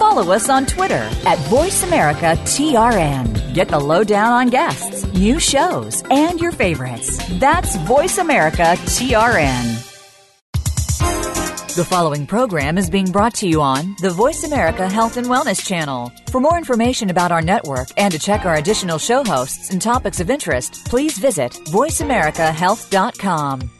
follow us on Twitter at VoiceAmericaTRN. Get the lowdown on guests, new shows, and your favorites. That's VoiceAmericaTRN. The following program is being brought to you on the Voice America Health and Wellness Channel. For more information about our network and to check our additional show hosts and topics of interest, please visit VoiceAmericaHealth.com.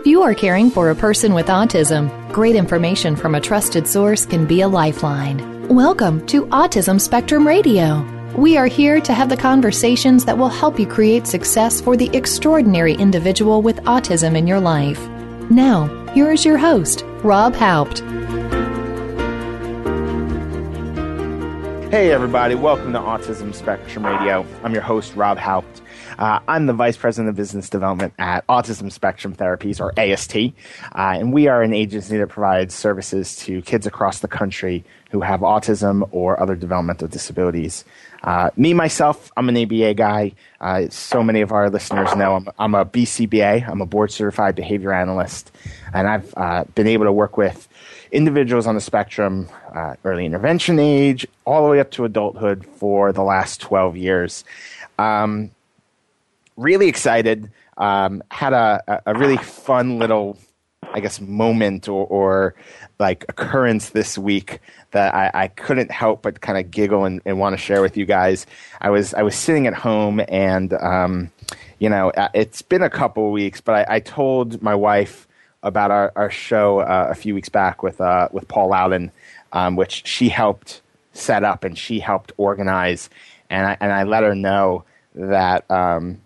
If you are caring for a person with autism, great information from a trusted source can be a lifeline. Welcome to Autism Spectrum Radio. We are here to have the conversations that will help you create success for the extraordinary individual with autism in your life. Now, here is your host, Rob Haupt. Hey, everybody, welcome to Autism Spectrum Radio. I'm your host, Rob Haupt. Uh, I'm the Vice President of Business Development at Autism Spectrum Therapies, or AST, uh, and we are an agency that provides services to kids across the country who have autism or other developmental disabilities. Uh, me, myself, I'm an ABA guy. Uh, so many of our listeners know I'm, I'm, a BCBA, I'm a board certified behavior analyst, and I've uh, been able to work with individuals on the spectrum, uh, early intervention age, all the way up to adulthood for the last 12 years. Um, really excited. Um, had a, a really fun little, I guess, moment or, or like occurrence this week that I, I couldn't help but kind of giggle and, and want to share with you guys. I was I was sitting at home and um, you know uh, it's been a couple weeks, but I, I told my wife about our, our show uh, a few weeks back with uh, with Paul Loudon, um, which she helped set up and she helped organize, and I and I let her know that um,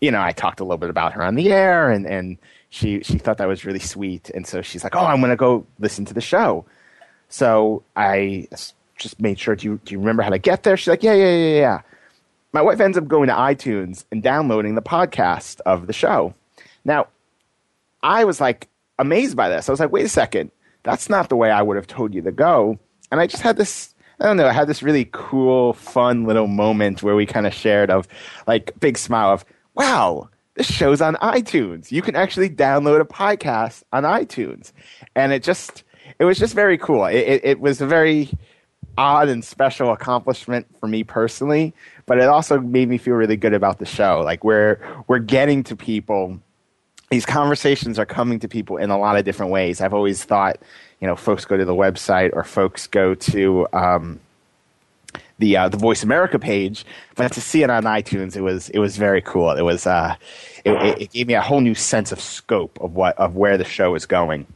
you know, I talked a little bit about her on the air, and and she she thought that was really sweet, and so she's like, "Oh, I'm going to go listen to the show." So I just made sure. Do you do you remember how to get there? She's like, "Yeah, yeah, yeah, yeah." My wife ends up going to iTunes and downloading the podcast of the show. Now, I was like amazed by this. I was like, "Wait a second, that's not the way I would have told you to go." And I just had this I don't know, I had this really cool, fun little moment where we kind of shared of like big smile of, wow, this show's on iTunes. You can actually download a podcast on iTunes. And it just, it was just very cool. It, it, it was a very odd and special accomplishment for me personally, but it also made me feel really good about the show. Like we're, we're getting to people. These conversations are coming to people in a lot of different ways. I've always thought, you know, folks go to the website or folks go to, um, the uh, the Voice America page, but to see it on iTunes, it was it was very cool. It was uh, it, it, gave me a whole new sense of scope of what of where the show is going.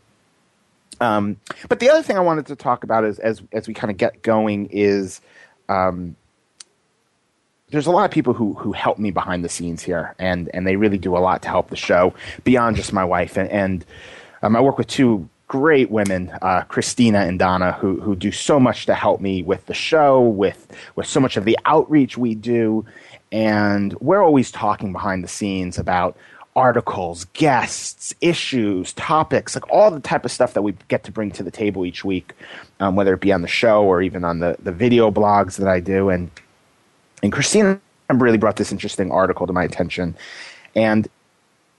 Um, but the other thing I wanted to talk about is as as we kind of get going is um, there's a lot of people who who help me behind the scenes here, and and they really do a lot to help the show beyond just my wife and. and um, I work with two great women, uh, Christina and Donna, who who do so much to help me with the show, with with so much of the outreach we do, and we're always talking behind the scenes about articles, guests, issues, topics, like all the type of stuff that we get to bring to the table each week, um, whether it be on the show or even on the the video blogs that I do, and and Christina really brought this interesting article to my attention, and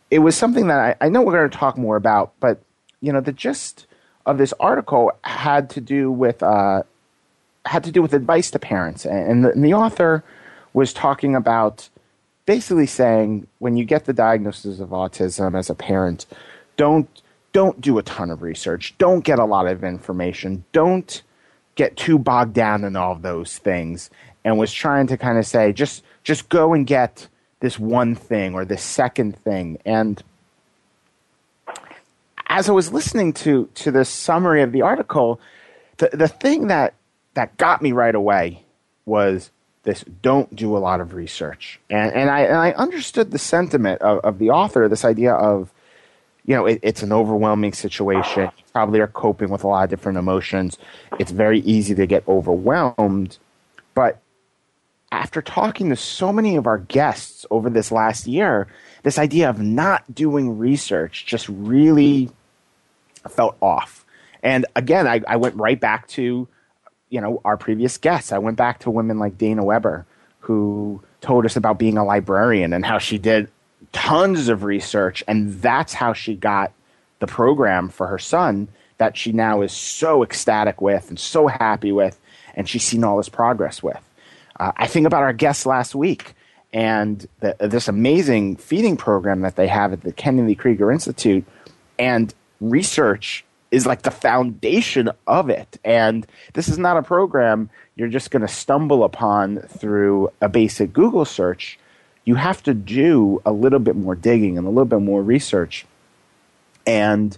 it was something that I, I know we're going to talk more about, but you know, the gist of this article had to do with uh, had to do with advice to parents, and the, and the author was talking about basically saying when you get the diagnosis of autism as a parent, don't don't do a ton of research, don't get a lot of information, don't get too bogged down in all those things, and was trying to kind of say just just go and get this one thing or this second thing, and as I was listening to to the summary of the article, the the thing that that got me right away was this don't do a lot of research. And and I and I understood the sentiment of, of the author, this idea of you know, it, it's an overwhelming situation. You probably are coping with a lot of different emotions. It's very easy to get overwhelmed. But after talking to so many of our guests over this last year, this idea of not doing research just really felt off. And again, I, I went right back to, you know, our previous guests. I went back to women like Dana Weber, who told us about being a librarian and how she did tons of research, and that's how she got the program for her son that she now is so ecstatic with and so happy with, and she's seen all this progress with. Uh, I think about our guests last week and the, this amazing feeding program that they have at the Kennedy Krieger Institute, and research is like the foundation of it. And this is not a program you're just going to stumble upon through a basic Google search. You have to do a little bit more digging and a little bit more research. And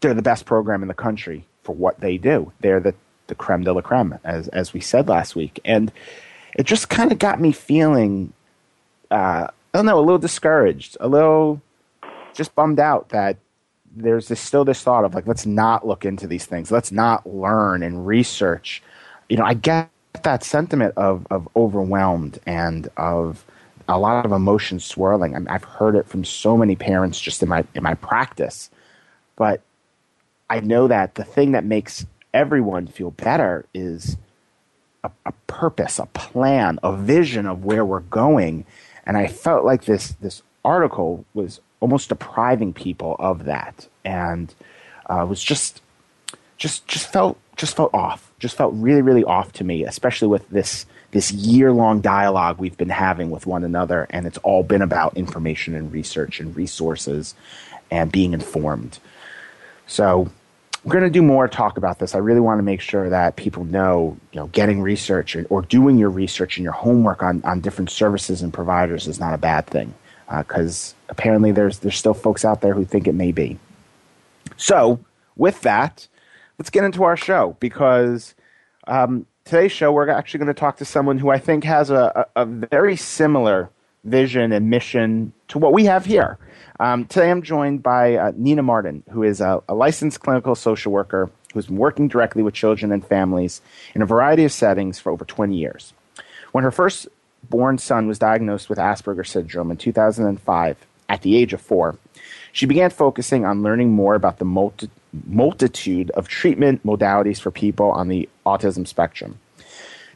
they're the best program in the country for what they do. They're the, the creme de la creme, as, as we said last week. And it just kind of got me feeling, uh, I don't know, a little discouraged, a little just bummed out that there's this, still this thought of like, let's not look into these things. Let's not learn and research. You know, I get that sentiment of, of overwhelmed and of a lot of emotions swirling. I I've heard it from so many parents just in my, in my practice. But I know that the thing that makes everyone feel better is a, a purpose, a plan, a vision of where we're going. And I felt like this, this article was almost depriving people of that, and uh, was just just just felt just felt off. Just felt really really off to me, especially with this this year long dialogue we've been having with one another, and it's all been about information and research and resources and being informed. So we're going to do more talk about this. I really want to make sure that people know, you know, getting research or, or doing your research and your homework on, on different services and providers is not a bad thing because uh, apparently there's there's still folks out there who think it may be. So with that, let's get into our show because um, today's show we're actually going to talk to someone who I think has a, a, a very similar vision and mission to what we have here. Um, today I'm joined by uh, Nina Martin, who is a, a licensed clinical social worker who's been working directly with children and families in a variety of settings for over 20 years. When her first born son was diagnosed with Asperger's syndrome in 2005 at the age of four, she began focusing on learning more about the multi- multitude of treatment modalities for people on the autism spectrum.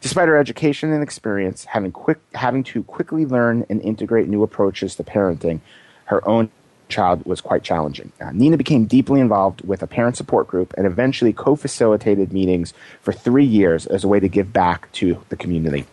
Despite her education and experience, having, quick, having to quickly learn and integrate new approaches to parenting, her own child was quite challenging. Uh, Nina became deeply involved with a parent support group and eventually co facilitated meetings for three years as a way to give back to the community.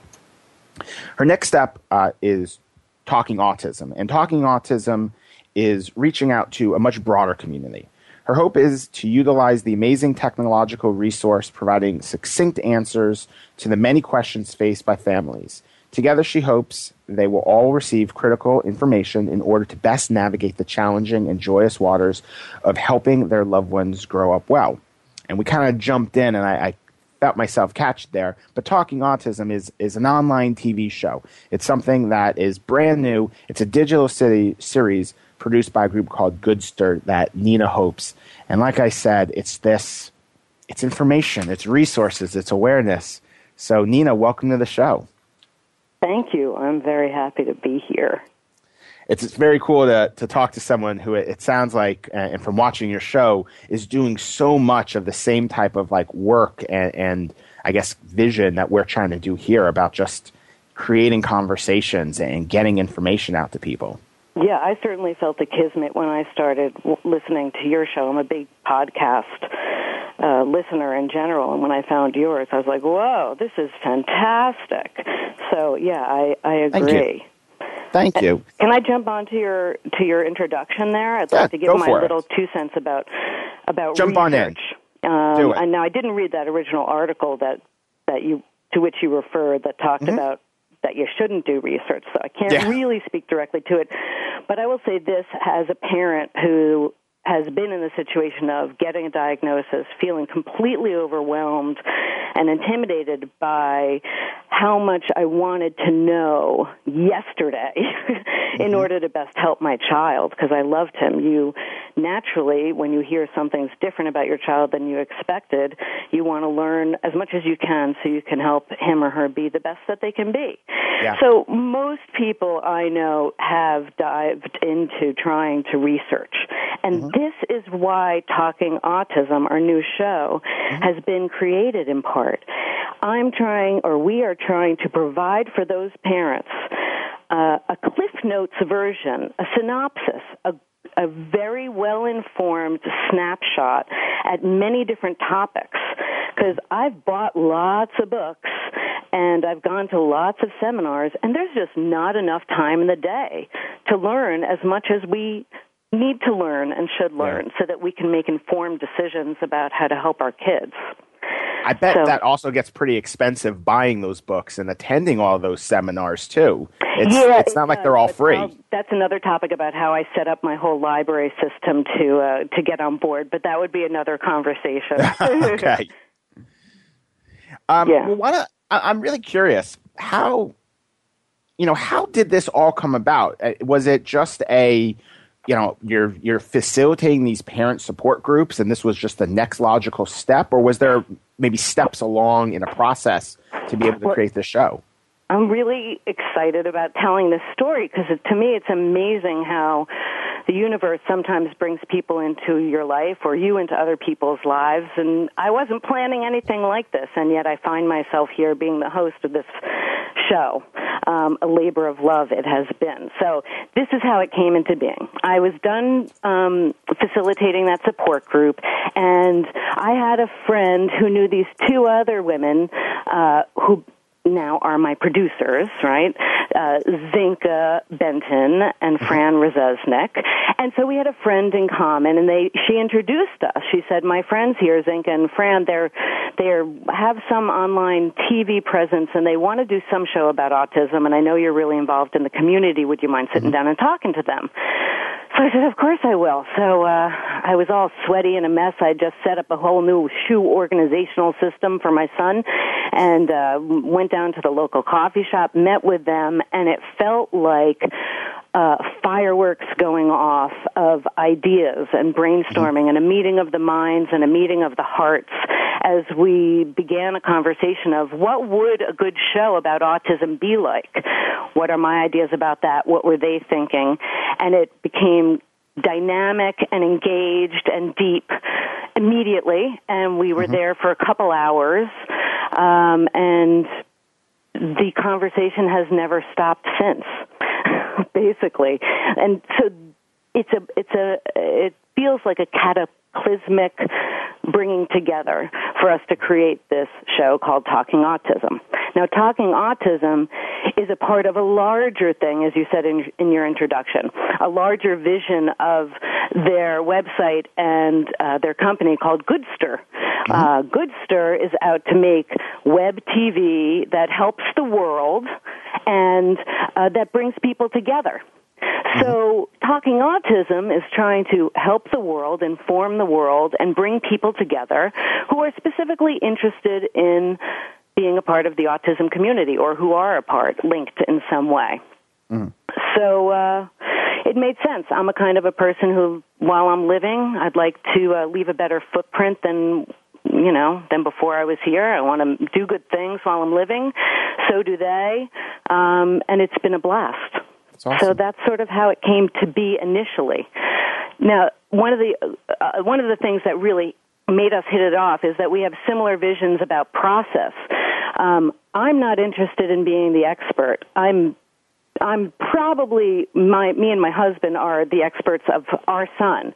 Her next step uh, is talking autism, and talking autism is reaching out to a much broader community. Her hope is to utilize the amazing technological resource providing succinct answers to the many questions faced by families. Together, she hopes they will all receive critical information in order to best navigate the challenging and joyous waters of helping their loved ones grow up well. And we kind of jumped in, and I, I felt myself catch there. But Talking Autism is is an online TV show. It's something that is brand new. It's a digital city series produced by a group called Goodster that Nina hopes. And like I said, it's this it's information, it's resources, it's awareness. So Nina, welcome to the show. Thank you. I'm very happy to be here it's, it's very cool to, to talk to someone who it, it sounds like, uh, and from watching your show, is doing so much of the same type of like work and, and I guess vision that we're trying to do here about just creating conversations and getting information out to people. Yeah, I certainly felt the kismet when I started w- listening to your show. I'm a big podcast uh, listener in general, and when I found yours, I was like, "Whoa, this is fantastic!" So, yeah, I I agree. Thank you. Can I jump on to your to your introduction there? I'd yeah, like to give my it. little two cents about about jump research. on in. Um, Do it. And now I didn't read that original article that that you to which you referred that talked mm-hmm. about that you shouldn't do research. So I can't yeah. really speak directly to it. But I will say this as a parent who has been in the situation of getting a diagnosis, feeling completely overwhelmed and intimidated by how much I wanted to know yesterday mm-hmm. in order to best help my child because I loved him. You naturally, when you hear something's different about your child than you expected, you want to learn as much as you can so you can help him or her be the best that they can be. Yeah. So most people I know have dived into trying to research. And mm-hmm. This is why Talking Autism, our new show, mm-hmm. has been created in part. I'm trying, or we are trying to provide for those parents uh, a Cliff Notes version, a synopsis, a a very well informed snapshot at many different topics because I've bought lots of books and I've gone to lots of seminars and there's just not enough time in the day to learn as much as we need to learn and should learn yeah. so that we can make informed decisions about how to help our kids. I bet so, that also gets pretty expensive buying those books and attending all those seminars too. It's, yeah, it's not like they're all free. I'll, that's another topic about how I set up my whole library system to uh, to get on board, but that would be another conversation. okay. Um, yeah. Well, wanna, I, I'm really curious how you know how did this all come about? Uh, was it just a you know you're you're facilitating these parent support groups and this was just the next logical step or was there maybe steps along in a process to be able to create this show? I'm really excited about telling this story because to me it's amazing how the universe sometimes brings people into your life or you into other people's lives and i wasn't planning anything like this and yet i find myself here being the host of this show um, a labor of love it has been. So this is how it came into being. I was done um, facilitating that support group, and I had a friend who knew these two other women uh, who now are my producers, right? Uh, Zinka Benton and mm-hmm. Fran Rezesnik. And so we had a friend in common and they, she introduced us. She said, my friends here, Zinka and Fran, they're, they're, have some online TV presence and they want to do some show about autism and I know you're really involved in the community. Would you mind sitting mm-hmm. down and talking to them? So I said, of course I will. So uh, I was all sweaty and a mess. I just set up a whole new shoe organizational system for my son, and uh, went down to the local coffee shop, met with them, and it felt like uh, fireworks going off of ideas and brainstorming and a meeting of the minds and a meeting of the hearts as we began a conversation of what would a good show about autism be like? What are my ideas about that? What were they thinking? And it became dynamic and engaged and deep immediately and we were mm-hmm. there for a couple hours um, and the conversation has never stopped since basically. And so it's a it's a it feels like a cataclysmic bringing together for us to create this show called Talking Autism. Now, Talking Autism is a part of a larger thing, as you said in, in your introduction, a larger vision of their website and uh, their company called Goodster. Mm-hmm. Uh, Goodster is out to make web TV that helps the world and uh, that brings people together. So, Talking Autism is trying to help the world, inform the world, and bring people together who are specifically interested in being a part of the autism community or who are a part, linked in some way. Mm. So, uh, it made sense. I'm a kind of a person who, while I'm living, I'd like to uh, leave a better footprint than you know, than before I was here. I want to do good things while I'm living. So do they. Um, and it's been a blast. Awesome. So that's sort of how it came to be initially. Now, one of the uh, one of the things that really made us hit it off is that we have similar visions about process. Um, I'm not interested in being the expert. I'm I'm probably my me and my husband are the experts of our son,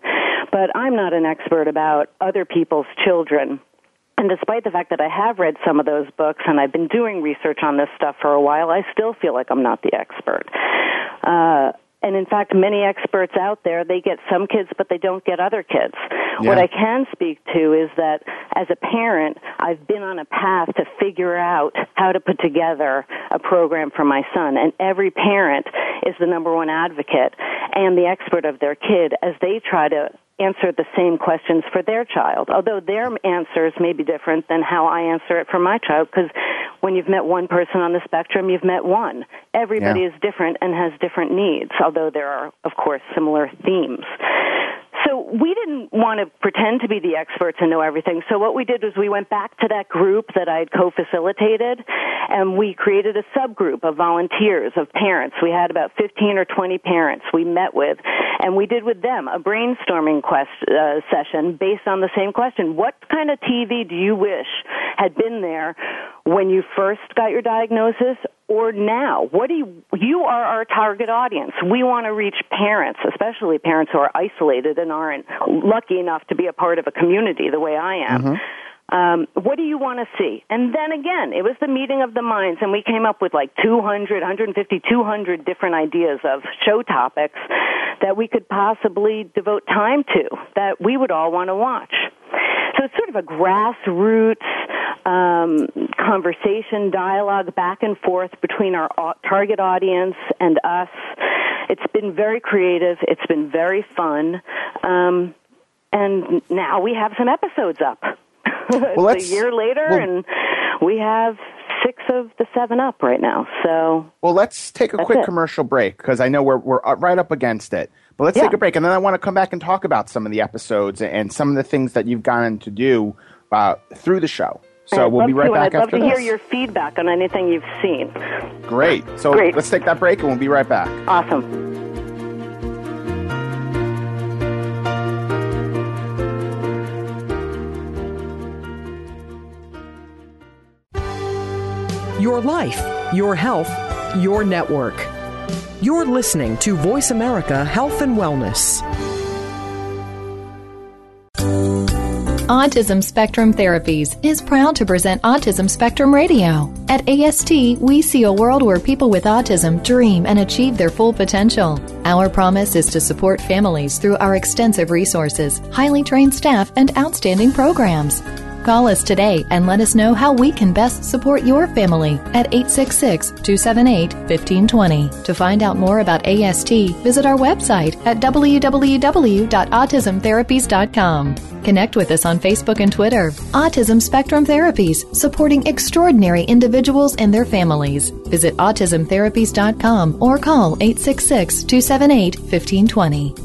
but I'm not an expert about other people's children. And despite the fact that I have read some of those books and I've been doing research on this stuff for a while, I still feel like I'm not the expert. Uh, and in fact, many experts out there, they get some kids, but they don't get other kids. Yeah. What I can speak to is that as a parent, I've been on a path to figure out how to put together a program for my son. And every parent is the number one advocate and the expert of their kid as they try to answer the same questions for their child, although their answers may be different than how I answer it for my child, because when you've met one person on the spectrum, you've met one. Everybody Yeah. is different and has different needs, although there are, of course, similar themes. So we didn't want to pretend to be the experts and know everything. So what we did was we went back to that group that I had co-facilitated and we created a subgroup of volunteers, of parents. We had about 15 or 20 parents we met with and we did with them a brainstorming quest, uh, session based on the same question. What kind of TV do you wish had been there when you first got your diagnosis or now? What do you, you are our target audience. We want to reach parents, especially parents who are isolated and aren't lucky enough to be a part of a community the way I am. Um, what do you want to see? And then again, it was the meeting of the minds, and we came up with like 200, 150, 200 different ideas of show topics that we could possibly devote time to that we would all want to watch. So it's sort of a grassroots um, conversation, dialogue back and forth between our target audience and us. It's been very creative. It's been very fun. Um, and now we have some episodes up. it's let's- a year later, well- and we have six of the seven up right now. So Well, let's take a quick it. commercial break because I know we're we're right up against it. But let's Yeah. take a break, and then I want to come back and talk about some of the episodes and some of the things that you've gotten to do uh, through the show. So I'd we'll be right to, back I'd love to this. hear your feedback on anything you've seen. Great. So Great. let's take that break, and we'll be right back. Awesome. Your life, your health, your network. You're listening to Voice America Health and Wellness. Autism Spectrum Therapies is proud to present Autism Spectrum Radio. At AST, we see a world where people with autism dream and achieve their full potential. Our promise is to support families through our extensive resources, highly trained staff, and outstanding programs. Call us today and let us know how we can best support your family at 866 278 1520. To find out more about AST, visit our website at www.autismtherapies.com. Connect with us on Facebook and Twitter. Autism Spectrum Therapies, supporting extraordinary individuals and their families. Visit autismtherapies.com or call 866 278 1520.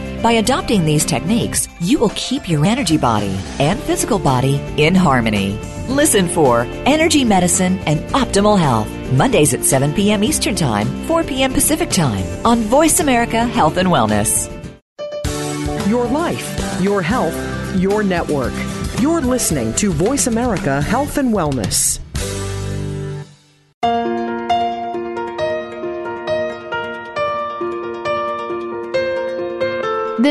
By adopting these techniques, you will keep your energy body and physical body in harmony. Listen for Energy Medicine and Optimal Health, Mondays at 7 p.m. Eastern Time, 4 p.m. Pacific Time on Voice America Health and Wellness. Your life, your health, your network. You're listening to Voice America Health and Wellness.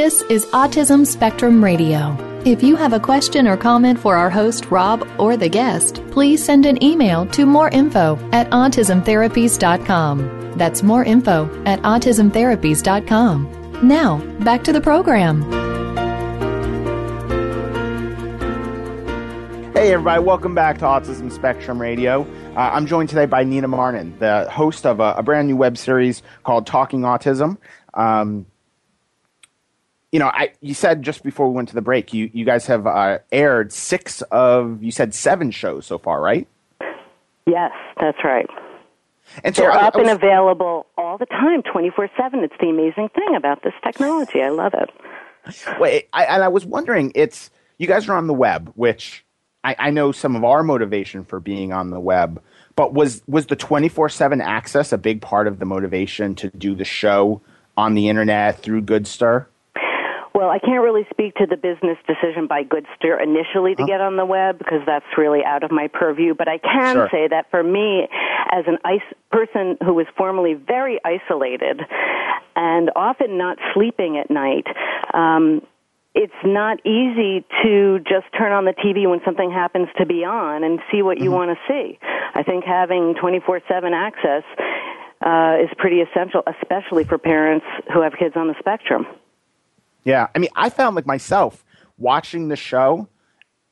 This is Autism Spectrum Radio. If you have a question or comment for our host, Rob, or the guest, please send an email to moreinfo at autismtherapies.com. That's more info at autismtherapies.com. Now, back to the program. Hey, everybody, welcome back to Autism Spectrum Radio. Uh, I'm joined today by Nina Martin, the host of a, a brand new web series called Talking Autism. Um, you know, I, you said just before we went to the break, you, you guys have uh, aired six of, you said seven shows so far, right? Yes, that's right. And so They're I- up I was- and available all the time, 24 7. It's the amazing thing about this technology. I love it. Wait, I, and I was wondering, it's you guys are on the web, which I, I know some of our motivation for being on the web. But was was the twenty four seven access a big part of the motivation to do the show on the internet through Goodster? Well, I can't really speak to the business decision by Goodster initially to get on the web because that's really out of my purview. But I can Sure. say that for me, as an ice person who was formerly very isolated and often not sleeping at night, um, it's not easy to just turn on the TV when something happens to be on and see what you mm-hmm. want to see. I think having 24/7 access uh, is pretty essential, especially for parents who have kids on the spectrum. Yeah, I mean, I found like myself watching the show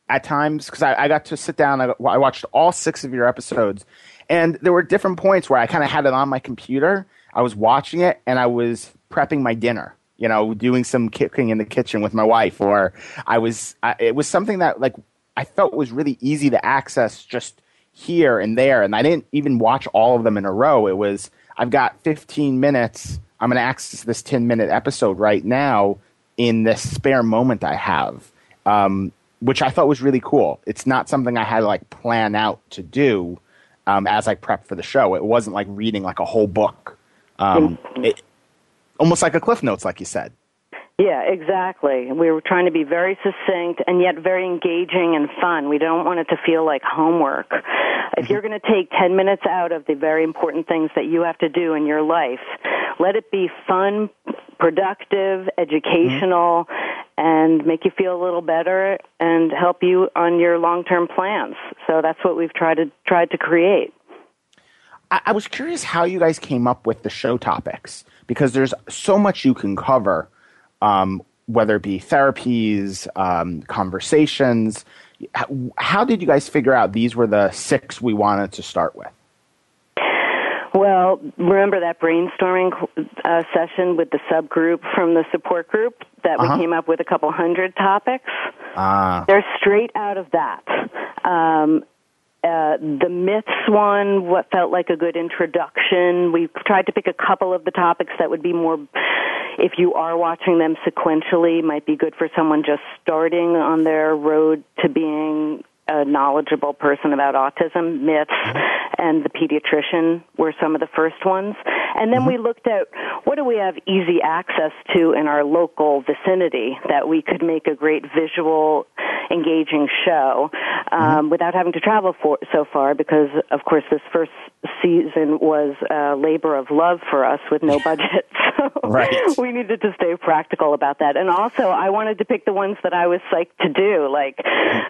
at times because I, I, got to sit down. I, I watched all six of your episodes, and there were different points where I kind of had it on my computer. I was watching it, and I was prepping my dinner you know, doing some cooking in the kitchen with my wife, or I was, I, it was something that like I felt was really easy to access just here and there. And I didn't even watch all of them in a row. It was, I've got 15 minutes. I'm going to access this 10 minute episode right now in this spare moment I have, um, which I thought was really cool. It's not something I had to like plan out to do um, as I prep for the show. It wasn't like reading like a whole book. Um, it, almost like a cliff notes, like you said. Yeah, exactly. We were trying to be very succinct and yet very engaging and fun. We don't want it to feel like homework. If mm-hmm. you're going to take 10 minutes out of the very important things that you have to do in your life, let it be fun, productive, educational, mm-hmm. and make you feel a little better and help you on your long-term plans. So that's what we've tried to tried to create. I, I was curious how you guys came up with the show topics because there's so much you can cover, um, whether it be therapies, um, conversations. How, how did you guys figure out these were the six we wanted to start with? Well, remember that brainstorming uh, session with the subgroup from the support group that uh-huh. we came up with a couple hundred topics? Uh. They're straight out of that. Um, uh, the myths one, what felt like a good introduction. We tried to pick a couple of the topics that would be more, if you are watching them sequentially, might be good for someone just starting on their road to being a knowledgeable person about autism, myths, and the pediatrician were some of the first ones. And then mm-hmm. we looked at what do we have easy access to in our local vicinity that we could make a great visual, engaging show um, mm-hmm. without having to travel for, so far because, of course, this first season was a labor of love for us with no budget. So right. we needed to stay practical about that. And also, I wanted to pick the ones that I was psyched to do, like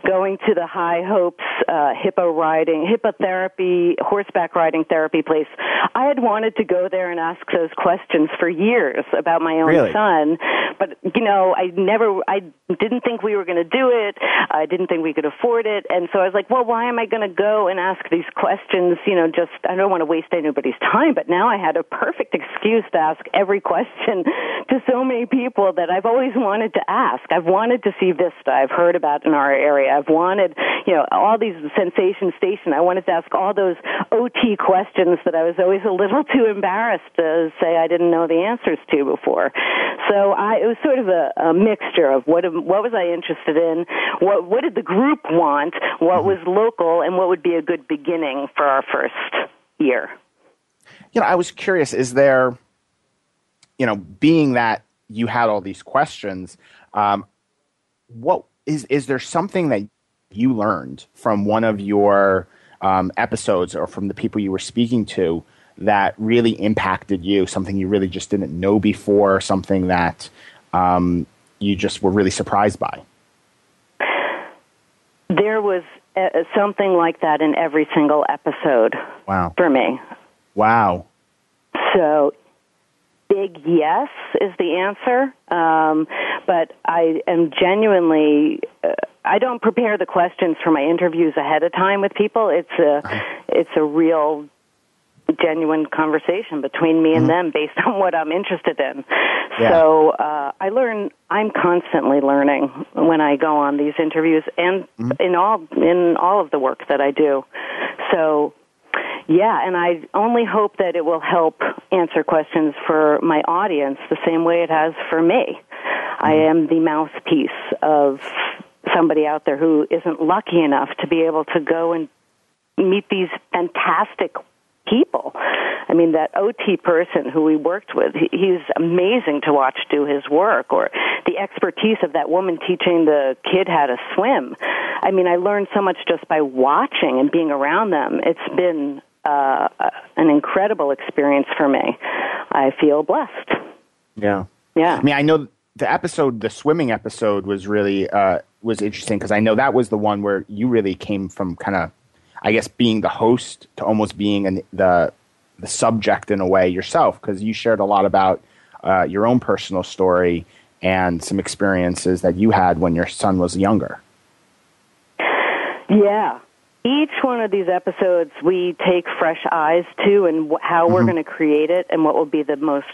going to the High Hopes uh, hippo riding, hippotherapy, horseback riding therapy place. I had wanted to go there and ask those questions for years about my own really? son, but you know, I never, I didn't think we were going to do it. I didn't think we could afford it, and so I was like, well, why am I going to go and ask these questions? You know, just I don't want to waste anybody's time, but now I had a perfect excuse to ask every question to so many people that I've always wanted to ask. I've wanted to see Vista. I've heard about in our area. I've wanted, you know, all these Sensation Station. I wanted to ask all those OT questions that I was always a little too embarrassed to say I didn't know the answers to before. So I, it was sort of a, a mixture of what what was I interested in, what what did the group want, what mm-hmm. was local, and what would be a good beginning for our first year. You know, I was curious, is there, you know, being that you had all these questions, um, what is is there something that you learned from one of your um, episodes or from the people you were speaking to that really impacted you? Something you really just didn't know before, something that um, you just were really surprised by? There was uh, something like that in every single episode. Wow. For me. Wow. So, big yes is the answer. Um, but I am genuinely. Uh, I don't prepare the questions for my interviews ahead of time with people. It's a, uh-huh. it's a real genuine conversation between me and mm-hmm. them based on what I'm interested in. Yeah. So uh, I learn. I'm constantly learning when I go on these interviews and mm-hmm. in all in all of the work that I do. So yeah, and I only hope that it will help answer questions for my audience the same way it has for me. Mm-hmm. I am the mouthpiece of somebody out there who isn't lucky enough to be able to go and meet these fantastic people. I mean, that OT person who we worked with, he's amazing to watch do his work, or the expertise of that woman teaching the kid how to swim. I mean, I learned so much just by watching and being around them. It's been uh, an incredible experience for me. I feel blessed. Yeah. Yeah. I mean, I know the episode, the swimming episode, was really uh, was interesting because I know that was the one where you really came from kind of, I guess, being the host to almost being an, the the subject in a way yourself because you shared a lot about uh, your own personal story and some experiences that you had when your son was younger. Yeah. Each one of these episodes, we take fresh eyes to and how mm-hmm. we're going to create it and what will be the most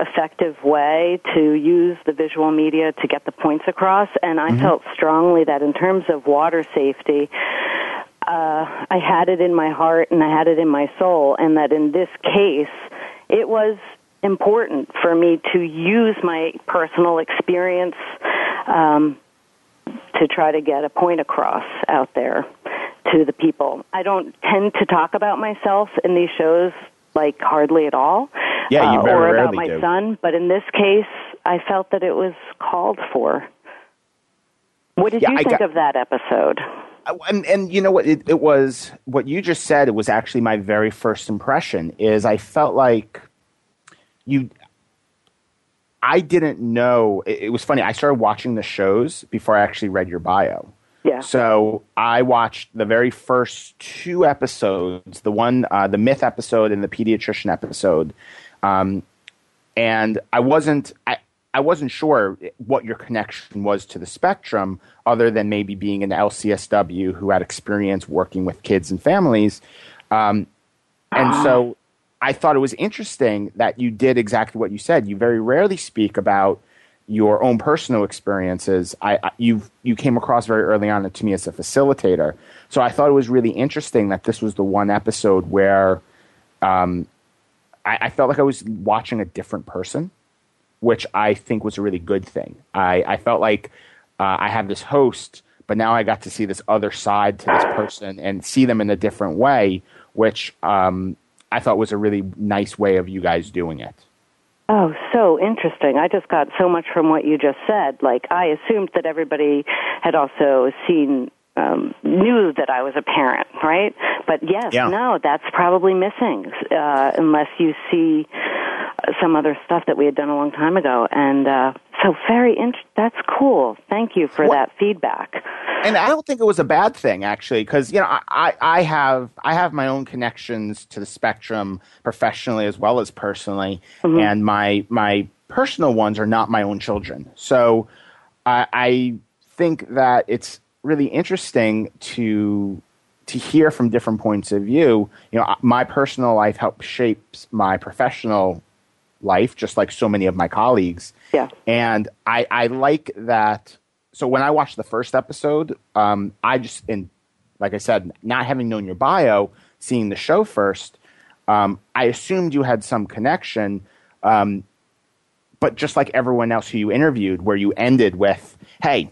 effective way to use the visual media to get the points across. And I mm-hmm. felt strongly that in terms of water safety, uh, I had it in my heart and I had it in my soul, and that in this case, it was important for me to use my personal experience um, to try to get a point across out there to the people. I don't tend to talk about myself in these shows like hardly at all. Yeah, you uh, or about my do. son, but in this case, I felt that it was called for. What did yeah, you I think got, of that episode? And, and you know what? It, it was what you just said. It was actually my very first impression. Is I felt like you I didn't know. It, it, was funny. I started watching the shows before I actually read your bio. Yeah. So I watched the very first two episodes, the one, uh, the myth episode and the pediatrician episode, um, and I wasn't. I, I wasn't sure what your connection was to the spectrum, other than maybe being an LCSW who had experience working with kids and families. Um, and so I thought it was interesting that you did exactly what you said. You very rarely speak about your own personal experiences. I, I you you came across very early on to me as a facilitator, so I thought it was really interesting that this was the one episode where um, I, I felt like I was watching a different person, which I think was a really good thing. I, I felt like uh, I have this host, but now I got to see this other side to this person and see them in a different way, which um, I thought was a really nice way of you guys doing it. Oh, so interesting. I just got so much from what you just said. Like, I assumed that everybody had also seen, um, knew that I was a parent, right? But yes, yeah. no, that's probably missing, uh, unless you see some other stuff that we had done a long time ago. And, uh, so very, int- that's cool. Thank you for that feedback and I don't think it was a bad thing actually, because you know I, I have I have my own connections to the spectrum professionally as well as personally, mm-hmm. and my my personal ones are not my own children. So I, I think that it's really interesting to to hear from different points of view. You know, my personal life helps shapes my professional life, just like so many of my colleagues. Yeah, and I I like that so when I watched the first episode, um, I just and like I said, not having known your bio, seeing the show first, um, I assumed you had some connection. Um, but just like everyone else who you interviewed, where you ended with, "Hey,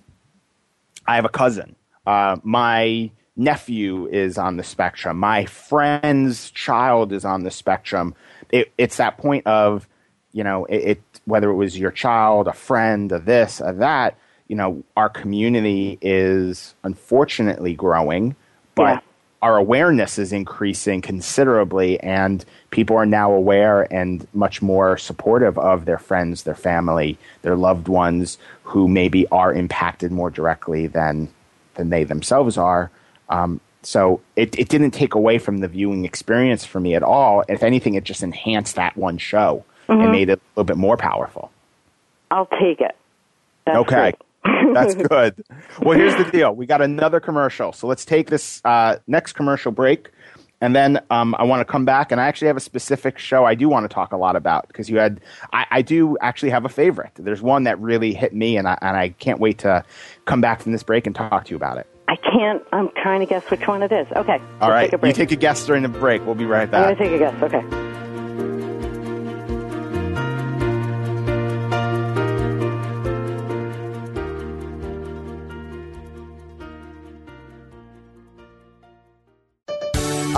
I have a cousin. Uh, my nephew is on the spectrum. My friend's child is on the spectrum." It, it's that point of, you know, it, it whether it was your child, a friend, a this, a that you know, our community is unfortunately growing, but yeah. Our awareness is increasing considerably, and people are now aware and much more supportive of their friends, their family, their loved ones who maybe are impacted more directly than than they themselves are. Um, so it, it didn't take away from the viewing experience for me at all. If anything, it just enhanced that one show mm-hmm. and made it a little bit more powerful. I'll take it. That's okay. Great. That's good. Well, here's the deal. We got another commercial. So let's take this uh, next commercial break. And then um, I want to come back, and I actually have a specific show I do want to talk a lot about because you had, I, I, do actually have a favorite. There's one that really hit me, and I, and I can't wait to come back from this break and talk to you about it. I can't. I'm trying to guess which one it is. Okay. All right. Take you take a guess during the break. We'll be right back. I'm going to take a guess. Okay.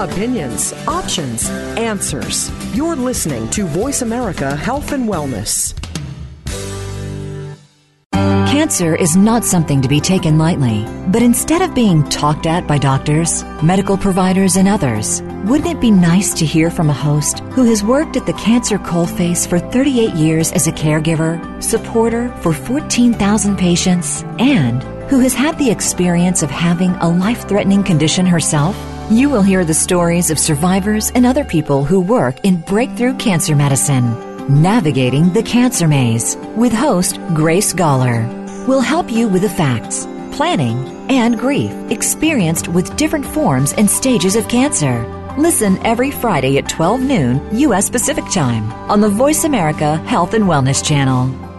Opinions, options, answers. You're listening to Voice America Health and Wellness. Cancer is not something to be taken lightly, but instead of being talked at by doctors, medical providers, and others, wouldn't it be nice to hear from a host who has worked at the cancer coalface for 38 years as a caregiver, supporter for 14,000 patients, and who has had the experience of having a life threatening condition herself? You will hear the stories of survivors and other people who work in breakthrough cancer medicine. Navigating the Cancer Maze with host Grace Gawler will help you with the facts, planning, and grief experienced with different forms and stages of cancer. Listen every Friday at 12 noon U.S. Pacific Time on the Voice America Health and Wellness Channel.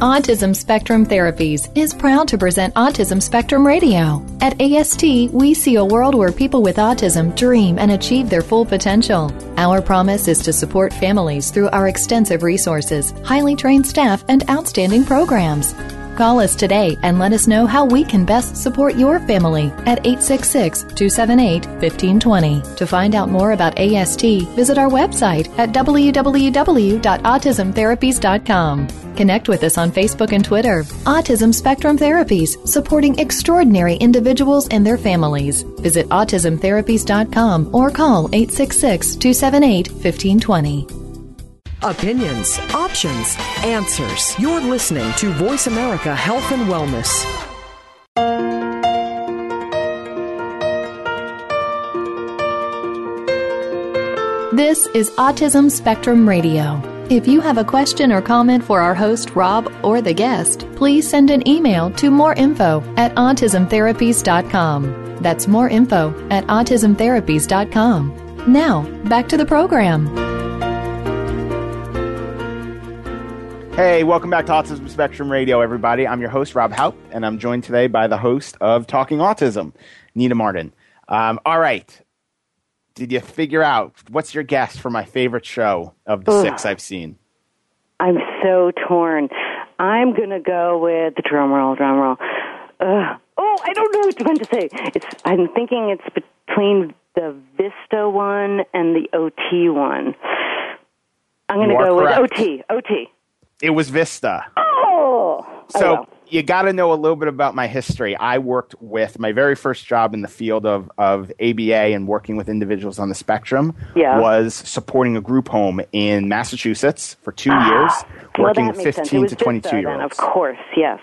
Autism Spectrum Therapies is proud to present Autism Spectrum Radio. At AST, we see a world where people with autism dream and achieve their full potential. Our promise is to support families through our extensive resources, highly trained staff, and outstanding programs. Call us today and let us know how we can best support your family at 866 278 1520. To find out more about AST, visit our website at www.autismtherapies.com. Connect with us on Facebook and Twitter. Autism Spectrum Therapies, supporting extraordinary individuals and their families. Visit autismtherapies.com or call 866 278 1520. Opinions, options, answers. You're listening to Voice America Health and Wellness. This is Autism Spectrum Radio. If you have a question or comment for our host, Rob, or the guest, please send an email to moreinfo at autismtherapies.com. That's moreinfo at autismtherapies.com. Now, back to the program. Hey, welcome back to Autism Spectrum Radio, everybody. I'm your host, Rob Haupt, and I'm joined today by the host of Talking Autism, Nina Martin. Um, all right. Did you figure out what's your guess for my favorite show of the Ugh. six I've seen? I'm so torn. I'm going to go with the drum roll, drum roll. Uh, oh, I don't know what to say. It's. I'm thinking it's between the Vista one and the OT one. I'm going to go correct. with OT. OT. It was Vista. Oh. So oh, you got to know a little bit about my history. I worked with my very first job in the field of, of ABA and working with individuals on the spectrum yeah. was supporting a group home in Massachusetts for two ah, years, working well, with 15 to 22 year olds. Of course, yes.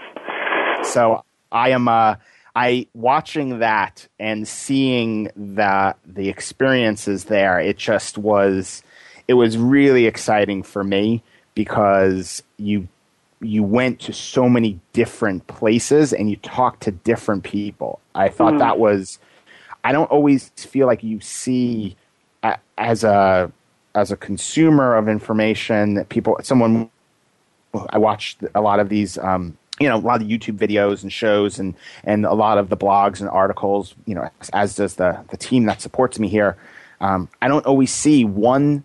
So I am uh, I watching that and seeing the the experiences there. It just was it was really exciting for me because you you went to so many different places and you talked to different people. I thought mm. that was I don't always feel like you see as a as a consumer of information that people someone I watched a lot of these um, you know a lot of YouTube videos and shows and and a lot of the blogs and articles you know as does the the team that supports me here um, I don't always see one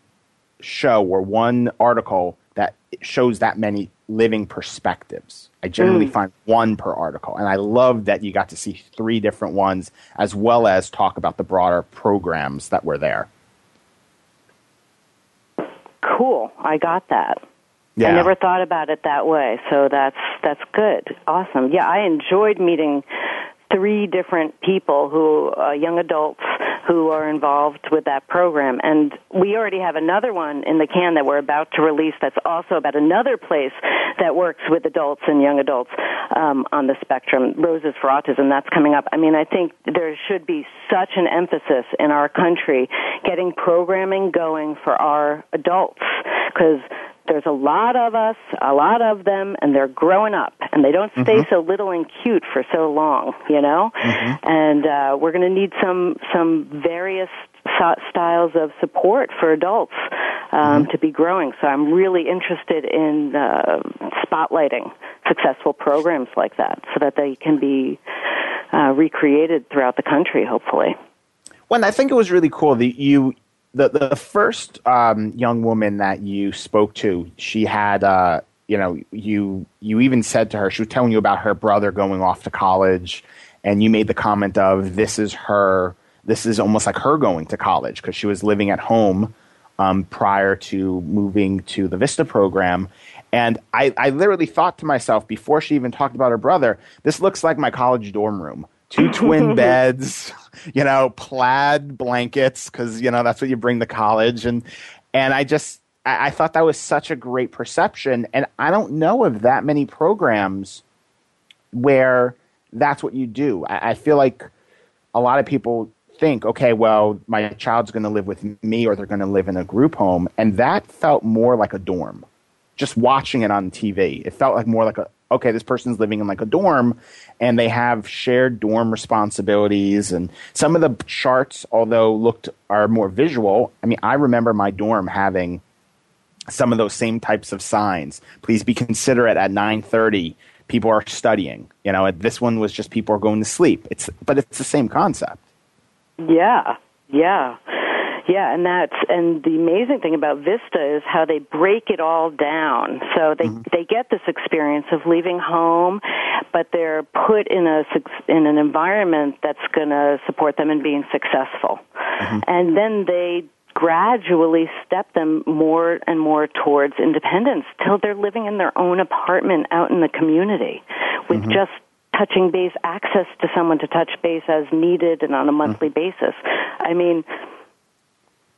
show or one article that shows that many living perspectives. I generally mm. find one per article, and I love that you got to see three different ones as well as talk about the broader programs that were there. Cool, I got that. Yeah. I never thought about it that way, so that's that's good. Awesome. Yeah, I enjoyed meeting three different people who uh, young adults who are involved with that program. And we already have another one in the can that we're about to release that's also about another place that works with adults and young adults um, on the spectrum roses for autism. That's coming up. I mean i think there should be such an emphasis in our country getting programming going for our adults because there's a lot of us, a lot of them, and they're growing up, and they don't stay mm-hmm. so little and cute for so long, you know. Mm-hmm. And uh, we're going to need some some various styles of support for adults um, mm-hmm. to be growing. So I'm really interested in uh, spotlighting successful programs like that, so that they can be uh, recreated throughout the country, hopefully. Well, I think it was really cool that you the the first um, young woman that you spoke to, she had uh, you know you you even said to her she was telling you about her brother going off to college, and you made the comment of this is her this is almost like her going to college because she was living at home um, prior to moving to the Vista program, And I, I literally thought to myself before she even talked about her brother, this looks like my college dorm room. Two twin beds, you know, plaid blankets, because, you know, that's what you bring to college. And, and I just, I, I thought that was such a great perception. And I don't know of that many programs where that's what you do. I, I feel like a lot of people think, okay, well, my child's going to live with me or they're going to live in a group home. And that felt more like a dorm. Just watching it on TV, it felt like more like a, okay, this person's living in like a dorm and they have shared dorm responsibilities. And some of the charts, although looked are more visual, I mean, I remember my dorm having some of those same types of signs. Please be considerate at 930 people are studying. You know, this one was just people are going to sleep. It's but it's the same concept. Yeah, yeah. Yeah, and that's and the amazing thing about Vista is how they break it all down. So they mm-hmm. they get this experience of leaving home, but they're put in a in an environment that's going to support them in being successful. Mm-hmm. And then they gradually step them more and more towards independence till they're living in their own apartment out in the community with mm-hmm. just touching base access to someone to touch base as needed and on a monthly mm-hmm. basis. I mean,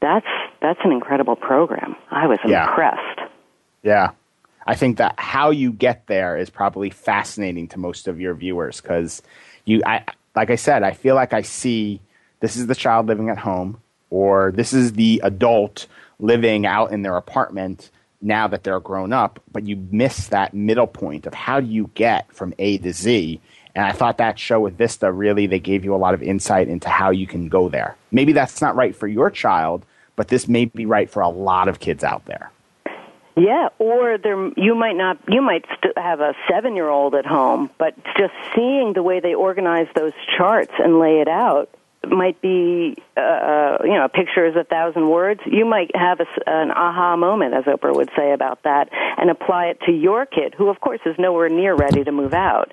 that's that's an incredible program. I was yeah. impressed. Yeah. I think that how you get there is probably fascinating to most of your viewers because you I like I said, I feel like I see this is the child living at home or this is the adult living out in their apartment now that they're grown up, but you miss that middle point of how do you get from A to Z. And I thought that show with Vista really they gave you a lot of insight into how you can go there. Maybe that's not right for your child, but this may be right for a lot of kids out there. Yeah, or there you might not you might st- have a 7-year-old at home, but just seeing the way they organize those charts and lay it out might be, uh, uh, you know, a picture is a thousand words. You might have a, an aha moment, as Oprah would say about that, and apply it to your kid, who, of course, is nowhere near ready to move out.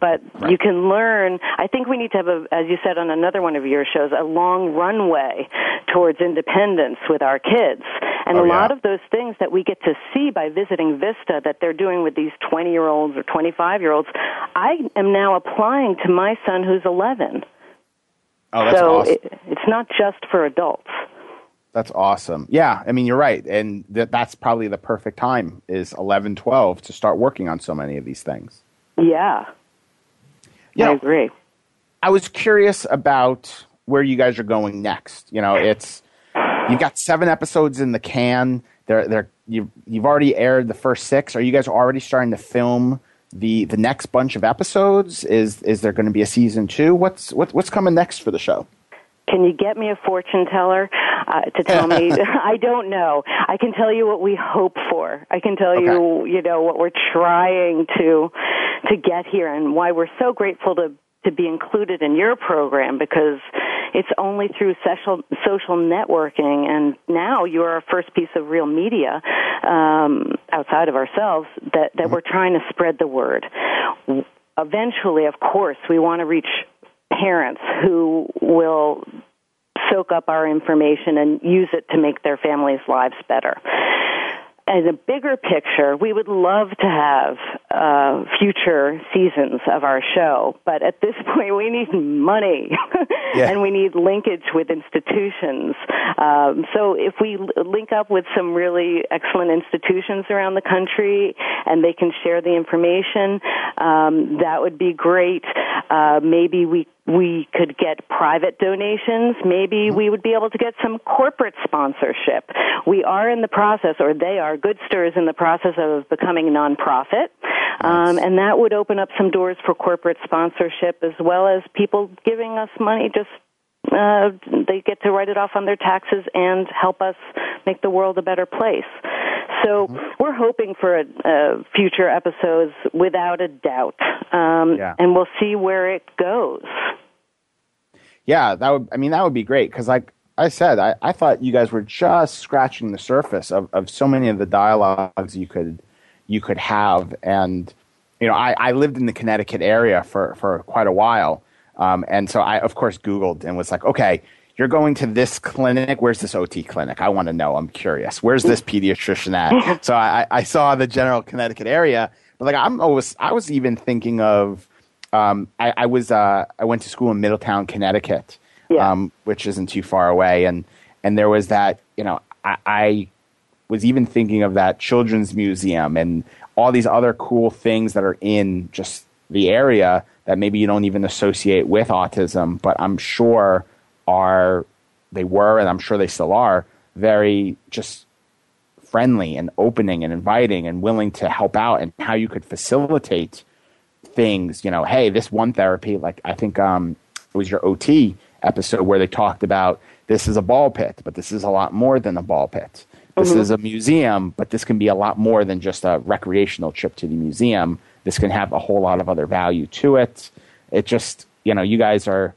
But right. you can learn. I think we need to have, a, as you said on another one of your shows, a long runway towards independence with our kids. And oh, a yeah. lot of those things that we get to see by visiting Vista that they're doing with these 20 year olds or 25 year olds, I am now applying to my son who's 11. Oh, that's so awesome. it, it's not just for adults. That's awesome. Yeah, I mean you're right, and th- that's probably the perfect time is 11, 12 to start working on so many of these things. Yeah, you I agree. I was curious about where you guys are going next. You know, it's you've got seven episodes in the can. They're, they're, you've, you've already aired the first six. Are you guys already starting to film the the next bunch of episodes? Is is there going to be a season two? What's what, what's coming next for the show? Can you get me a fortune teller uh, to tell me? I don't know. I can tell you what we hope for. I can tell Okay. you, you know, what we're trying to to get here, and why we're so grateful to to be included in your program because it's only through social social networking, and now you're our first piece of real media um, outside of ourselves that that we're trying to spread the word. Eventually, of course, we want to reach parents who will soak up our information and use it to make their families' lives better. As a bigger picture, we would love to have uh, future seasons of our show, but at this point, we need money Yeah. and we need linkage with institutions. Um, so, if we l- link up with some really excellent institutions around the country and they can share the information, um, that would be great. Uh, maybe we we could get private donations. Maybe we would be able to get some corporate sponsorship. We are in the process, or they are, Goodster is in the process of becoming nonprofit. Um, and that would open up some doors for corporate sponsorship as well as people giving us money just uh, they get to write it off on their taxes and help us make the world a better place. So we're hoping for a, uh, future episodes without a doubt, um, Yeah. and we'll see where it goes. Yeah, that would. I mean, that would be great because, like I said, I, I thought you guys were just scratching the surface of, of so many of the dialogues you could you could have. And you know, I, I lived in the Connecticut area for for quite a while, um, and so I of course Googled and was like, okay, you're going to this clinic. Where's this OT clinic? I want to know. I'm curious. Where's this pediatrician at? so I, I saw the general Connecticut area, but like I'm always, I was even thinking of, um, I, I was, uh, I went to school in Middletown, Connecticut, Yeah. um, which isn't too far away, and and there was that, you know, I, I was even thinking of that children's museum and all these other cool things that are in just the area that maybe you don't even associate with autism, but I'm sure are they were and I'm sure they still are very just friendly and opening and inviting and willing to help out and how you could facilitate things, you know, hey, this one therapy, like I think um, it was your OT episode where they talked about this is a ball pit, but this is a lot more than a ball pit. This is a museum, but this can be a lot more than just a recreational trip to the museum. This can have a whole lot of other value to it. It just, you know, you guys are,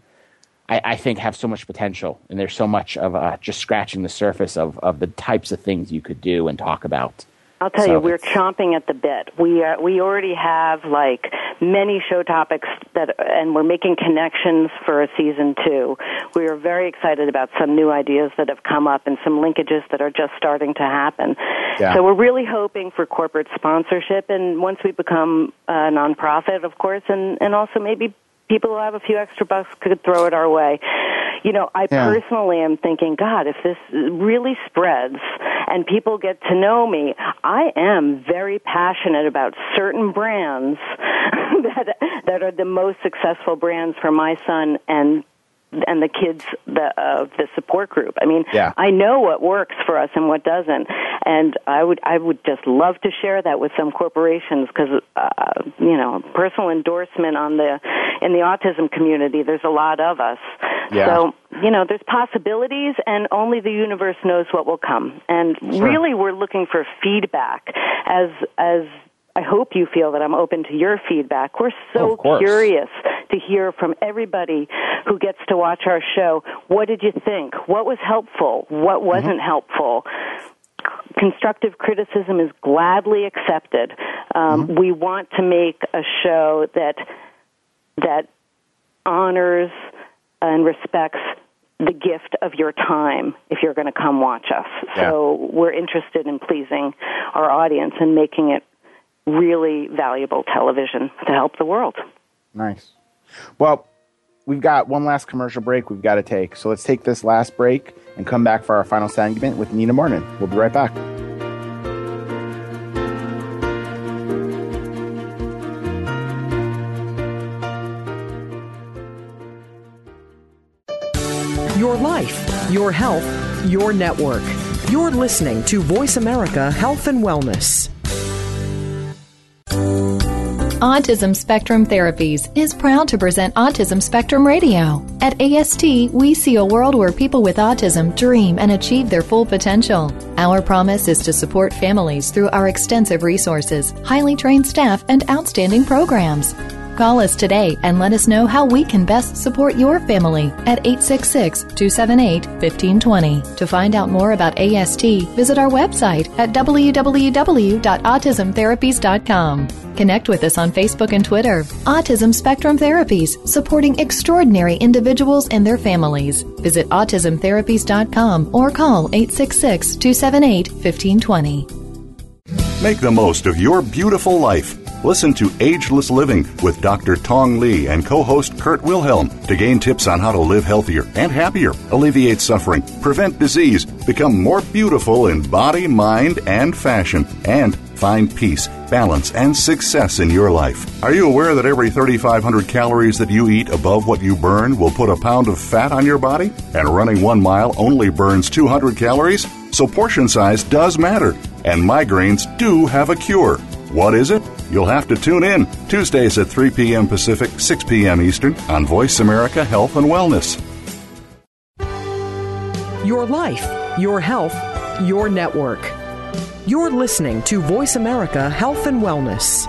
I, I think, have so much potential, and there's so much of uh, just scratching the surface of, of the types of things you could do and talk about. I'll tell So you, we're chomping at the bit. We uh, we already have like many show topics that, and we're making connections for a season two. We are very excited about some new ideas that have come up and some linkages that are just starting to happen. Yeah. So we're really hoping for corporate sponsorship, and once we become a nonprofit, of course, and and also maybe people who have a few extra bucks could throw it our way. You know, I Yeah. personally am thinking, God, if this really spreads and people get to know me, I am very passionate about certain brands that that are the most successful brands for my son and and the kids the, of the support group. I mean, Yeah. I know what works for us and what doesn't, and I would I would just love to share that with some corporations because uh, you know personal endorsement on the in the autism community. There's a lot of us, Yeah. so you know there's possibilities, and only the universe knows what will come. And Sure. really, we're looking for feedback as as. I hope you feel that I'm open to your feedback. We're so Of curious to hear from everybody who gets to watch our show. What did you think? What was helpful? What wasn't helpful? Constructive criticism is gladly accepted. Um, We want to make a show that that honors and respects the gift of your time if you're going to come watch us. So we're interested in pleasing our audience and making it really valuable television to help the world. Nice. Well, we've got one last commercial break we've got to take. So let's take this last break and come back for our final segment with Nina Martin. We'll be right back. Your life, your health, your network. You're listening to Voice America Health and Wellness. Autism Spectrum Therapies is proud to present Autism Spectrum Radio. At AST, we see a world where people with autism dream and achieve their full potential. Our promise is to support families through our extensive resources, highly trained staff, and outstanding programs. Call us today and let us know how we can best support your family at 866 278 1520. To find out more about AST, visit our website at www.autismtherapies.com. Connect with us on Facebook and Twitter. Autism Spectrum Therapies, supporting extraordinary individuals and their families. Visit autismtherapies.com or call 866 278 1520. Make the most of your beautiful life. Listen to Ageless Living with Dr. Tong Lee and co host Kurt Wilhelm to gain tips on how to live healthier and happier, alleviate suffering, prevent disease, become more beautiful in body, mind, and fashion, and find peace, balance, and success in your life. Are you aware that every 3,500 calories that you eat above what you burn will put a pound of fat on your body? And running one mile only burns 200 calories? So portion size does matter, and migraines do have a cure. What is it? You'll have to tune in Tuesdays at 3 p.m. Pacific, 6 p.m. Eastern on Voice America Health and Wellness. Your life, your health, your network. You're listening to Voice America Health and Wellness.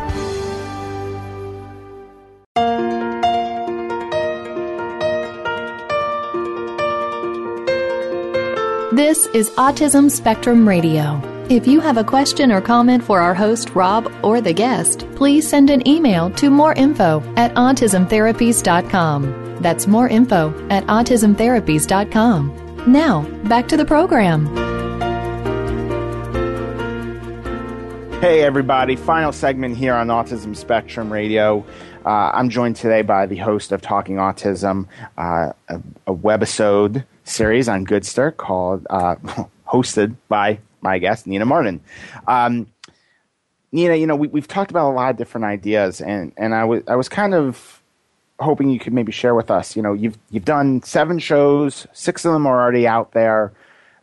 This is Autism Spectrum Radio. If you have a question or comment for our host, Rob, or the guest, please send an email to moreinfo at autismtherapies.com. That's more info at autismtherapies.com. Now, back to the program. Hey, everybody. Final segment here on Autism Spectrum Radio. Uh, I'm joined today by the host of Talking Autism, uh, a, a webisode series on Goodster called, uh, hosted by my guest, Nina Martin. Um, Nina, you know, we, have talked about a lot of different ideas, and, and I was I was kind of hoping you could maybe share with us. You know, you've you've done seven shows, six of them are already out there.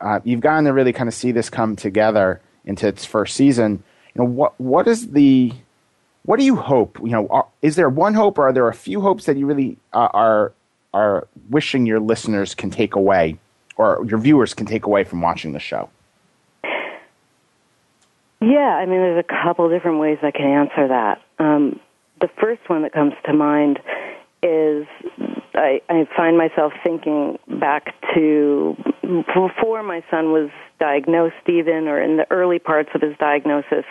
Uh, you've gotten to really kind of see this come together into its first season. You know, what what is the what do you hope? You know, are, is there one hope, or are there a few hopes that you really uh, are are wishing your listeners can take away, or your viewers can take away from watching the show? Yeah, I mean, there's a couple different ways I can answer that. Um, the first one that comes to mind is I, I find myself thinking back to before my son was diagnosed, even or in the early parts of his diagnosis.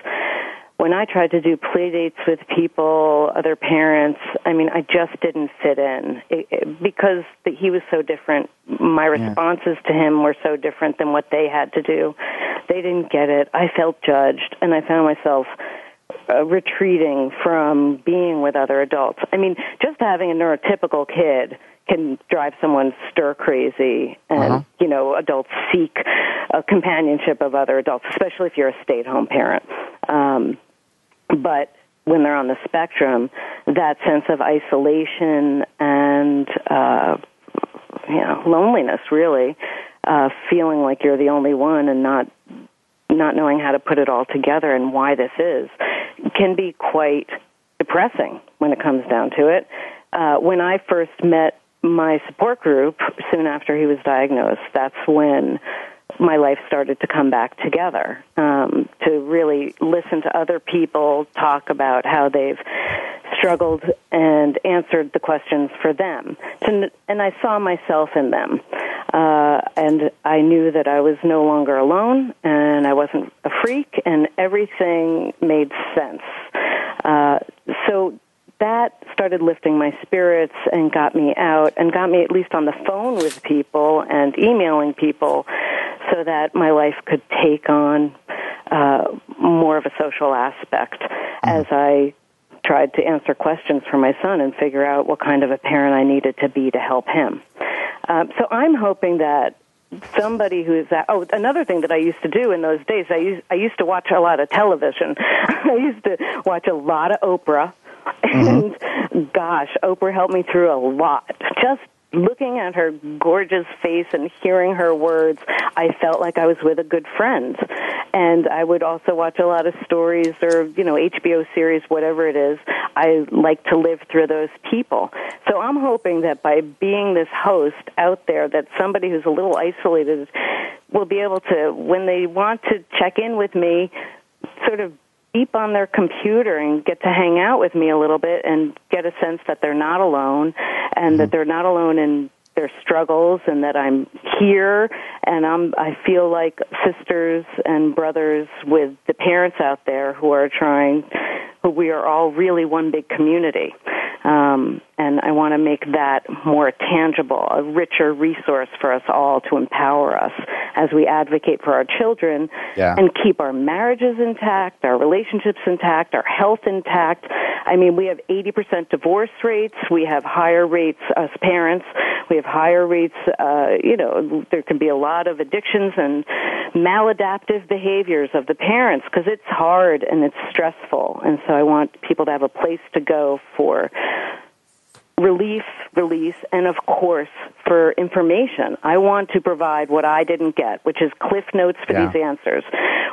When I tried to do play dates with people, other parents, I mean, I just didn't fit in it, it, because the, he was so different. My responses yeah. to him were so different than what they had to do. They didn't get it. I felt judged, and I found myself uh, retreating from being with other adults. I mean, just having a neurotypical kid can drive someone stir crazy and uh-huh. you know adults seek a companionship of other adults especially if you're a stay at home parent um but when they're on the spectrum that sense of isolation and uh you know loneliness really uh feeling like you're the only one and not not knowing how to put it all together and why this is can be quite depressing when it comes down to it. Uh, when I first met my support group soon after he was diagnosed, that's when my life started to come back together. Um, to really listen to other people talk about how they've struggled and answered the questions for them. To, and I saw myself in them. Uh, and I knew that I was no longer alone and I wasn't a freak and everything made sense. Uh, so that started lifting my spirits and got me out and got me at least on the phone with people and emailing people so that my life could take on uh, more of a social aspect mm-hmm. as I tried to answer questions for my son and figure out what kind of a parent I needed to be to help him. Um, so I'm hoping that somebody who's that oh another thing that i used to do in those days i used i used to watch a lot of television i used to watch a lot of oprah and mm-hmm. gosh oprah helped me through a lot just looking at her gorgeous face and hearing her words, I felt like I was with a good friend. And I would also watch a lot of stories or, you know, HBO series, whatever it is. I like to live through those people. So I'm hoping that by being this host out there, that somebody who's a little isolated will be able to, when they want to check in with me, sort of on their computer and get to hang out with me a little bit and get a sense that they're not alone and mm-hmm. that they're not alone in their struggles and that I'm here and I'm I feel like sisters and brothers with the parents out there who are trying who we are all really one big community. Um, and I want to make that more tangible, a richer resource for us all to empower us as we advocate for our children yeah. and keep our marriages intact, our relationships intact, our health intact. I mean, we have 80% divorce rates. We have higher rates as parents. We have higher rates, uh, you know, there can be a lot of addictions and maladaptive behaviors of the parents because it's hard and it's stressful. And so I want people to have a place to go for relief, release, and of course for information. I want to provide what I didn't get, which is cliff notes for yeah. these answers.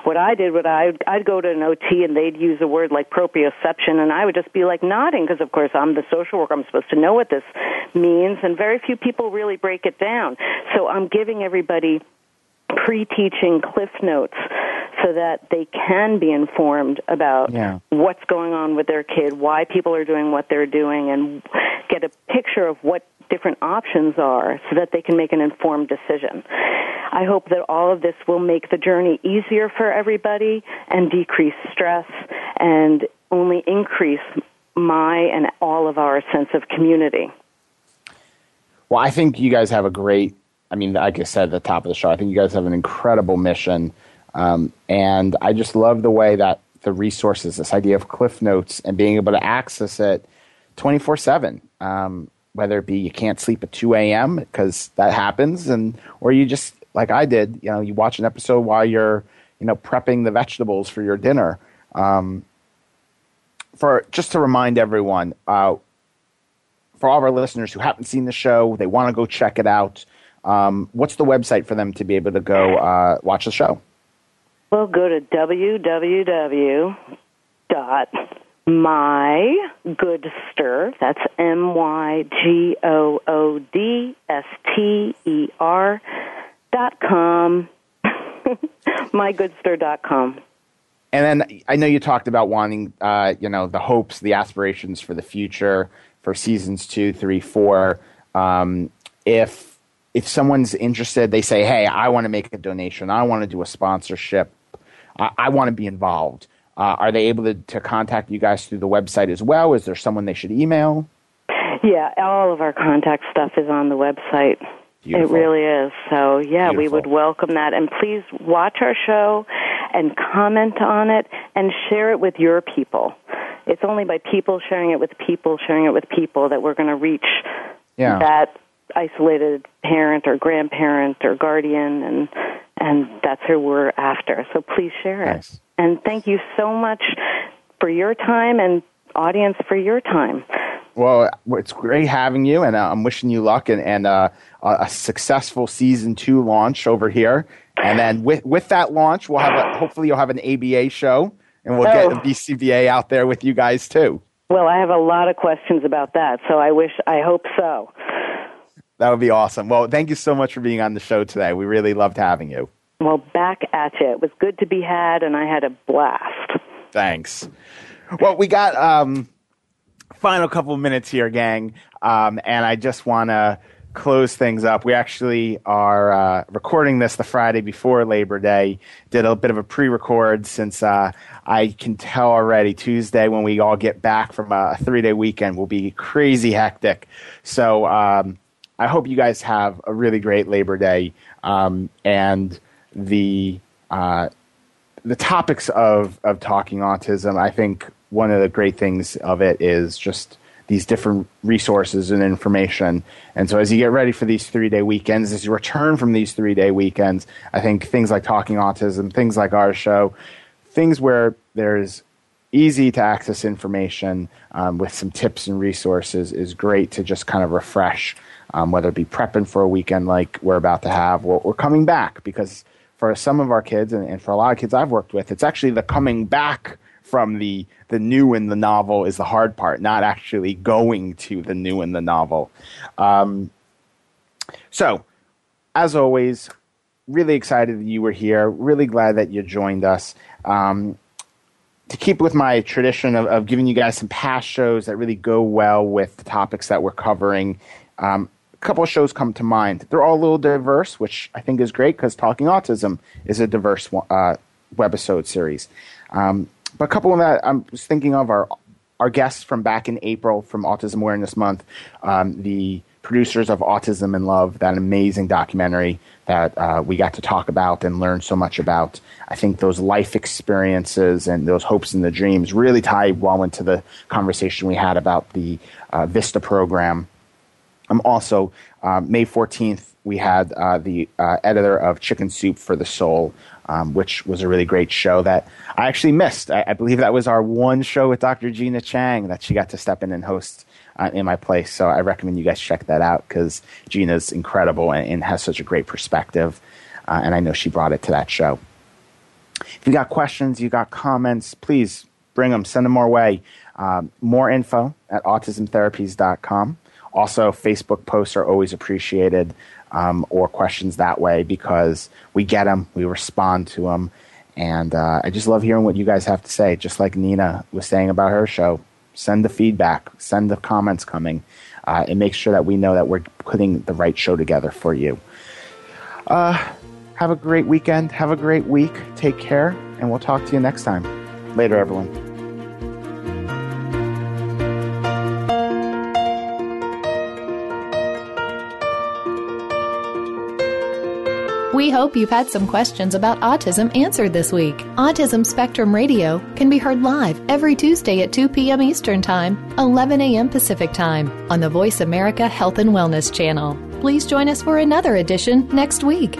What I did, what I I'd go to an OT and they'd use a word like proprioception, and I would just be like nodding because, of course, I'm the social worker. I'm supposed to know what this means, and very few people really break it down. So I'm giving everybody pre-teaching cliff notes so that they can be informed about yeah. what's going on with their kid, why people are doing what they're doing, and get a picture of what different options are so that they can make an informed decision. I hope that all of this will make the journey easier for everybody and decrease stress and only increase my and all of our sense of community. Well, I think you guys have a great, I mean, like I said at the top of the show, I think you guys have an incredible mission. Um, and I just love the way that the resources, this idea of Cliff Notes and being able to access it 24 7. Um, whether it be you can't sleep at 2 a.m. because that happens, and or you just like I did, you know, you watch an episode while you're, you know, prepping the vegetables for your dinner. Um, for just to remind everyone, uh, for all of our listeners who haven't seen the show, they want to go check it out. Um, what's the website for them to be able to go uh, watch the show? Well, go to www dot my that's m y g o o d s t e r dot com. mygoodster dot com. And then i know you talked about wanting uh, you know the hopes the aspirations for the future for seasons two three four. Um, if if someone's interested they say hey i want to make a donation i want to do a sponsorship i, I want to be involved uh, are they able to, to contact you guys through the website as well? Is there someone they should email? Yeah, all of our contact stuff is on the website. Beautiful. It really is. So, yeah, Beautiful. we would welcome that. And please watch our show and comment on it and share it with your people. It's only by people sharing it with people, sharing it with people, that we're going to reach yeah. that isolated parent or grandparent or guardian, and and that's who we're after. So please share it. Nice. And thank you so much for your time and audience for your time. Well, it's great having you, and uh, I'm wishing you luck and, and uh, a successful season two launch over here. And then with with that launch, we'll have a, hopefully you'll have an ABA show, and we'll Oh. get a BCBA out there with you guys too. Well, I have a lot of questions about that, so I wish, I hope so. That would be awesome. Well, thank you so much for being on the show today. We really loved having you. Well, back at you. It was good to be had, and I had a blast. Thanks. Well, we got um, final couple minutes here, gang, um, and I just want to close things up. We actually are uh, recording this the Friday before Labor Day. Did a bit of a pre-record since uh, I can tell already Tuesday when we all get back from a three-day weekend will be crazy hectic. So um, I hope you guys have a really great Labor Day um, and the. Uh, the topics of of talking autism, I think one of the great things of it is just these different resources and information. And so as you get ready for these three day weekends, as you return from these three day weekends, I think things like talking autism, things like our show, things where there's easy to access information um, with some tips and resources is great to just kind of refresh, um, whether it be prepping for a weekend like we're about to have or, or coming back because for some of our kids and, and for a lot of kids I've worked with, it's actually the coming back from the the new in the novel is the hard part, not actually going to the new in the novel. Um, so, as always, really excited that you were here. Really glad that you joined us. Um, to keep with my tradition of, of giving you guys some past shows that really go well with the topics that we're covering, um, couple of shows come to mind. They're all a little diverse, which I think is great because Talking Autism is a diverse uh, webisode series. Um, but a couple of that I'm just thinking of are our guests from back in April from Autism Awareness Month, um, the producers of Autism in Love, that amazing documentary that uh, we got to talk about and learn so much about. I think those life experiences and those hopes and the dreams really tie well into the conversation we had about the uh, Vista program. Um, also, uh, May 14th, we had uh, the uh, editor of Chicken Soup for the Soul, um, which was a really great show that I actually missed. I, I, believe that was our one show with Dr. Gina Chang that she got to step in and host uh, in my place. So I recommend you guys check that out because Gina's incredible and, and, has such a great perspective. Uh, and I know she brought it to that show. If you got questions, you got comments, please bring them, send them our way. Um, more info at autismtherapies.com. Also, Facebook posts are always appreciated um, or questions that way because we get them, we respond to them. And uh, I just love hearing what you guys have to say, just like Nina was saying about her show. Send the feedback, send the comments coming. Uh, it makes sure that we know that we're putting the right show together for you. Uh, Have a great weekend. Have a great week. Take care, and we'll talk to you next time. Later, everyone. We hope you've had some questions about autism answered this week. Autism Spectrum Radio can be heard live every Tuesday at 2 p.m. Eastern Time, 11 a.m. Pacific Time on the Voice America Health and Wellness channel. Please join us for another edition next week.